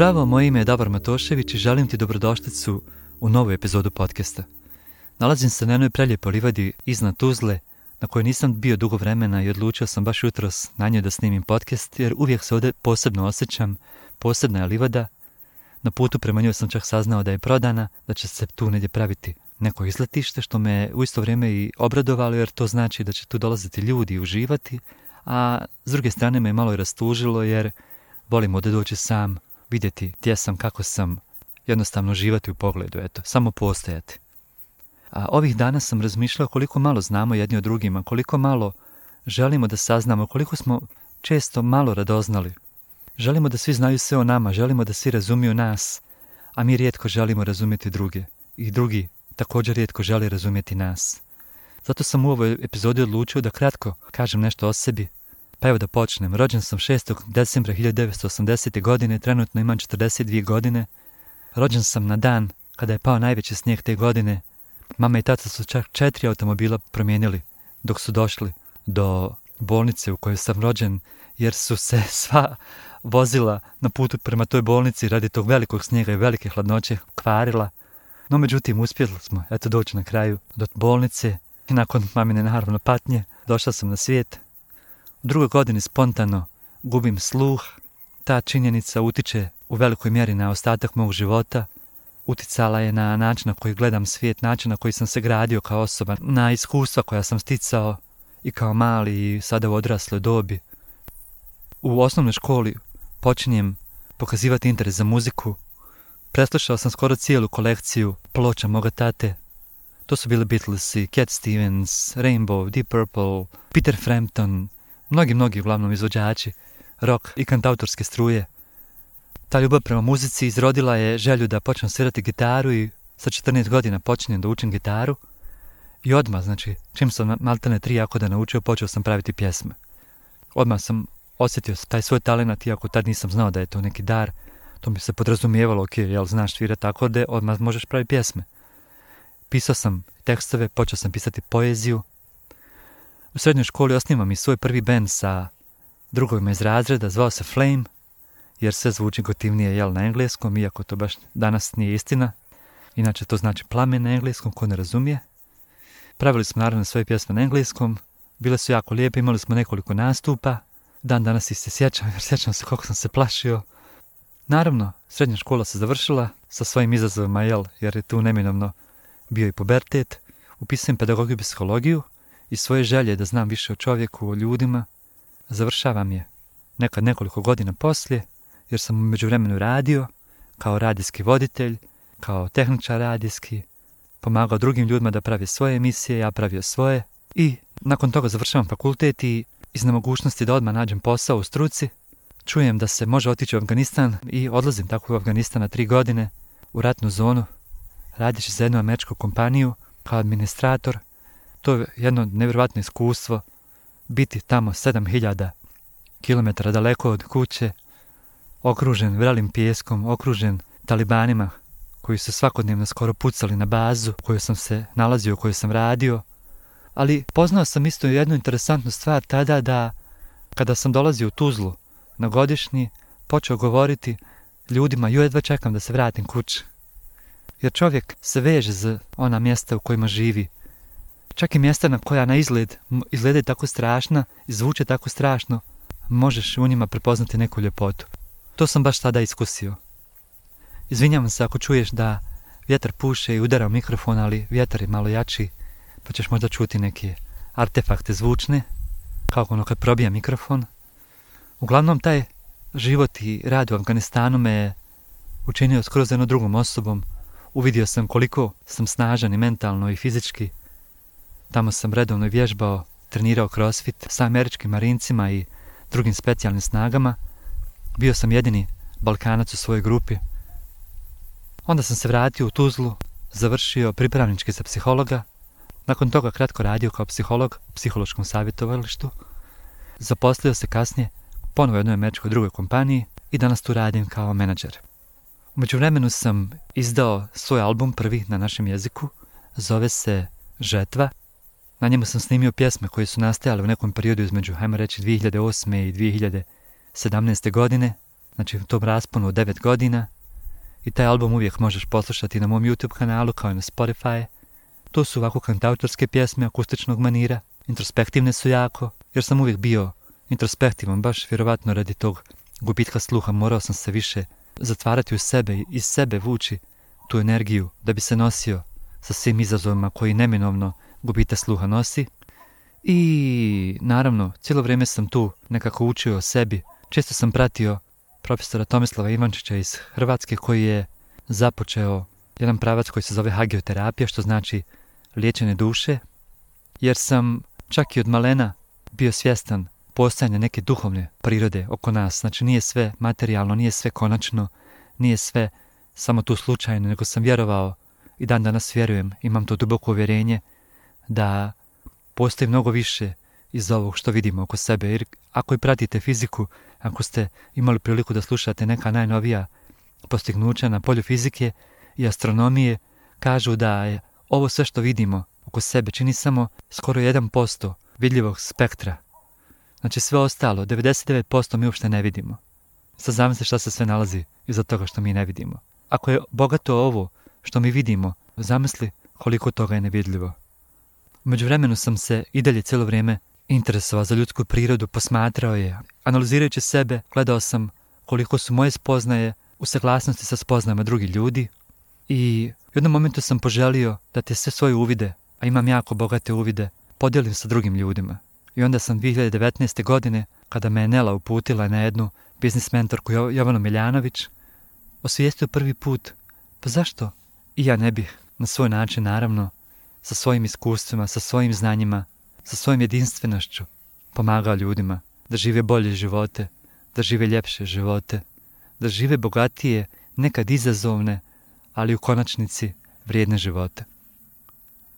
Zdravo, moje ime je Davor Matošević i želim ti dobrodošlicu u novu epizodu podcasta. Nalazim se na jednoj prelijepoj livadi iznad Tuzle, na kojoj nisam bio dugo vremena i odlučio sam baš jutros na njoj da snimim podcast, jer uvijek se ovdje posebno osjećam, posebna je livada. Na putu prema njoj sam čak saznao da je prodana, da će se tu negdje praviti neko izletište, što me u isto vrijeme i obradovalo, jer to znači da će tu dolaziti ljudi i uživati, a s druge strane me malo i rastužilo, jer volim ovdje doći sam, vidjeti gdje sam, kako sam, jednostavno živati u pogledu, eto, samo postojati. A ovih dana sam razmišljao koliko malo znamo jedni o drugima, koliko malo želimo da saznamo, koliko smo često malo radoznali. Želimo da svi znaju sve o nama, želimo da svi razumiju nas, a mi rijetko želimo razumjeti druge. I drugi također rijetko želi razumjeti nas. Zato sam u ovoj epizodi odlučio da kratko kažem nešto o sebi, pa evo da počnem. Rođen sam 6. decembra 1980. godine, trenutno imam 42 godine. Rođen sam na dan kada je pao najveći snijeg te godine. Mama i tata su čak četiri automobila promijenili dok su došli do bolnice u kojoj sam rođen, jer su se sva vozila na putu prema toj bolnici radi tog velikog snijega i velike hladnoće kvarila. No međutim, uspjeli smo eto doći na kraju do bolnice i nakon mamine naravno patnje došao sam na svijet drugoj godini spontano gubim sluh, ta činjenica utiče u velikoj mjeri na ostatak mog života, uticala je na način na koji gledam svijet, način na koji sam se gradio kao osoba, na iskustva koja sam sticao i kao mali i sada u odrasloj dobi. U osnovnoj školi počinjem pokazivati interes za muziku. Preslušao sam skoro cijelu kolekciju ploča moga tate. To su bili Beatlesi, Cat Stevens, Rainbow, Deep Purple, Peter Frampton, mnogi, mnogi uglavnom izvođači, rock i kantautorske struje. Ta ljubav prema muzici izrodila je želju da počnem svirati gitaru i sa 14 godina počinjem da učim gitaru. I odmah, znači, čim sam maltene tri da naučio, počeo sam praviti pjesme. Odmah sam osjetio taj svoj talent, iako tad nisam znao da je to neki dar. To mi se podrazumijevalo, ok, jel znaš svirati akorde, odmah možeš praviti pjesme. Pisao sam tekstove, počeo sam pisati poeziju, u srednjoj školi osnivam i svoj prvi band sa drugovima iz razreda, zvao se Flame, jer sve zvuči gotivnije jel na engleskom, iako to baš danas nije istina. Inače to znači plamen na engleskom, ko ne razumije. Pravili smo naravno svoje pjesme na engleskom, bile su jako lijepe, imali smo nekoliko nastupa. Dan danas i se sjećam, jer sjećam se koliko sam se plašio. Naravno, srednja škola se završila sa svojim izazovima, jel, jer je tu neminovno bio i pubertet. Upisujem pedagogiju i psihologiju, i svoje želje da znam više o čovjeku, o ljudima, završavam je nekad nekoliko godina poslije, jer sam u međuvremenu radio kao radijski voditelj, kao tehničar radijski, pomagao drugim ljudima da pravi svoje emisije, ja pravio svoje i nakon toga završavam fakultet i iz nemogućnosti da odmah nađem posao u struci, čujem da se može otići u Afganistan i odlazim tako u Afganistan na tri godine u ratnu zonu, radići za jednu američku kompaniju kao administrator to je jedno nevjerojatno iskustvo biti tamo 7000 km daleko od kuće, okružen vrelim pijeskom, okružen talibanima koji su svakodnevno skoro pucali na bazu u kojoj sam se nalazio, u kojoj sam radio. Ali poznao sam isto jednu interesantnu stvar tada da kada sam dolazio u Tuzlu na godišnji, počeo govoriti ljudima, joj jedva čekam da se vratim kući. Jer čovjek se veže za ona mjesta u kojima živi, Čak i mjesta na koja na izgled izgledaju tako strašna i zvuče tako strašno, možeš u njima prepoznati neku ljepotu. To sam baš tada iskusio. Izvinjavam se ako čuješ da vjetar puše i udara u mikrofon, ali vjetar je malo jači, pa ćeš možda čuti neke artefakte zvučne, kao ono kad probija mikrofon. Uglavnom, taj život i rad u Afganistanu me je učinio skroz jednom drugom osobom. Uvidio sam koliko sam snažan i mentalno i fizički, Tamo sam redovno vježbao, trenirao crossfit sa američkim marincima i drugim specijalnim snagama. Bio sam jedini Balkanac u svojoj grupi. Onda sam se vratio u Tuzlu, završio pripravnički za psihologa. Nakon toga kratko radio kao psiholog u psihološkom savjetovalištu. Zaposlio se kasnije ponovo u jednoj američkoj drugoj kompaniji i danas tu radim kao menadžer. U međuvremenu sam izdao svoj album prvi na našem jeziku. Zove se Žetva na njemu sam snimio pjesme koje su nastajale u nekom periodu između, hajmo reći, 2008. i 2017. godine. znači u tom rasponu od 9 godina. I taj album uvijek možeš poslušati na mom YouTube kanalu kao i na Spotify. To su ovako kantautorske pjesme akustičnog manira, introspektivne su jako, jer sam uvijek bio introspektivan, baš vjerovatno radi tog gubitka sluha, morao sam se više zatvarati u sebe i iz sebe vući tu energiju da bi se nosio sa svim izazovima koji neminovno gubita sluha nosi. I naravno, cijelo vrijeme sam tu nekako učio o sebi. Često sam pratio profesora Tomislava Ivančića iz Hrvatske koji je započeo jedan pravac koji se zove hagioterapija, što znači liječenje duše, jer sam čak i od malena bio svjestan postojanja neke duhovne prirode oko nas. Znači nije sve materijalno, nije sve konačno, nije sve samo tu slučajno, nego sam vjerovao i dan danas vjerujem, imam to duboko uvjerenje da postoji mnogo više iz ovog što vidimo oko sebe. Jer ako i pratite fiziku, ako ste imali priliku da slušate neka najnovija postignuća na polju fizike i astronomije, kažu da je ovo sve što vidimo oko sebe čini samo skoro 1% vidljivog spektra. Znači sve ostalo, 99% mi uopšte ne vidimo. Sad zamisli šta se sve nalazi iza toga što mi ne vidimo. Ako je bogato ovo što mi vidimo, zamisli koliko toga je nevidljivo. Umeđu vremenu sam se i dalje cijelo vrijeme interesovao za ljudsku prirodu, posmatrao je. Analizirajući sebe, gledao sam koliko su moje spoznaje u saglasnosti sa spoznajama drugih ljudi i u jednom momentu sam poželio da te sve svoje uvide, a imam jako bogate uvide, podijelim sa drugim ljudima. I onda sam 2019. godine, kada me je Nela uputila na jednu biznis mentorku Jovanu Miljanović, osvijestio prvi put, pa zašto i ja ne bih na svoj način, naravno, sa svojim iskustvima, sa svojim znanjima, sa svojim jedinstvenošću pomagao ljudima da žive bolje živote, da žive ljepše živote, da žive bogatije, nekad izazovne, ali u konačnici vrijedne živote.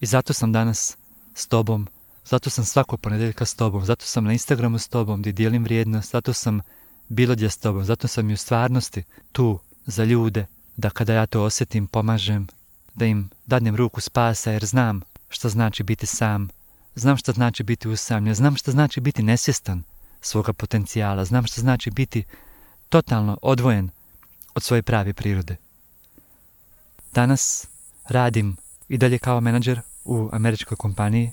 I zato sam danas s tobom, zato sam svakog ponedjeljka s tobom, zato sam na Instagramu s tobom gdje dijelim vrijednost, zato sam bilo gdje s tobom, zato sam i u stvarnosti tu za ljude, da kada ja to osjetim pomažem, da im dadnem ruku spasa jer znam što znači biti sam, znam što znači biti usamljen, znam što znači biti nesvjestan svoga potencijala, znam što znači biti totalno odvojen od svoje prave prirode. Danas radim i dalje kao menadžer u američkoj kompaniji,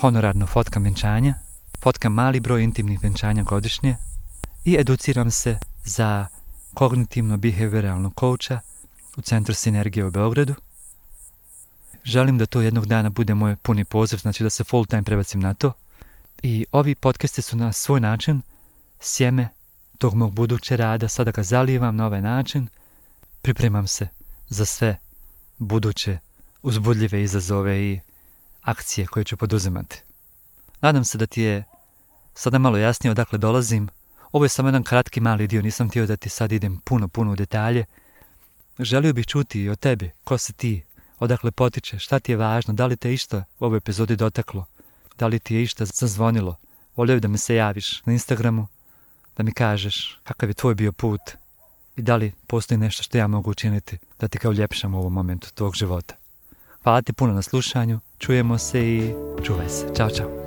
honorarno fotkam vjenčanja, fotkam mali broj intimnih vjenčanja godišnje i educiram se za kognitivno-behavioralnog kouča u Centru Sinergije u Beogradu. Želim da to jednog dana bude moj puni poziv, znači da se full time prebacim na to. I ovi podcasti su na svoj način sjeme tog mog buduće rada. Sada ga zalivam na ovaj način. Pripremam se za sve buduće uzbudljive izazove i akcije koje ću poduzimati. Nadam se da ti je sada malo jasnije odakle dolazim. Ovo je samo jedan kratki mali dio, nisam htio da ti sad idem puno, puno u detalje. Želio bih čuti i o tebi, ko si ti, odakle potiče, šta ti je važno, da li te išta u ovoj epizodi dotaklo, da li ti je išta zazvonilo. Volio bih da mi se javiš na Instagramu, da mi kažeš kakav je tvoj bio put i da li postoji nešto što ja mogu učiniti da ti kao ljepšam u ovom momentu tvog života. Hvala ti puno na slušanju, čujemo se i čuvaj se. Ćao, čao.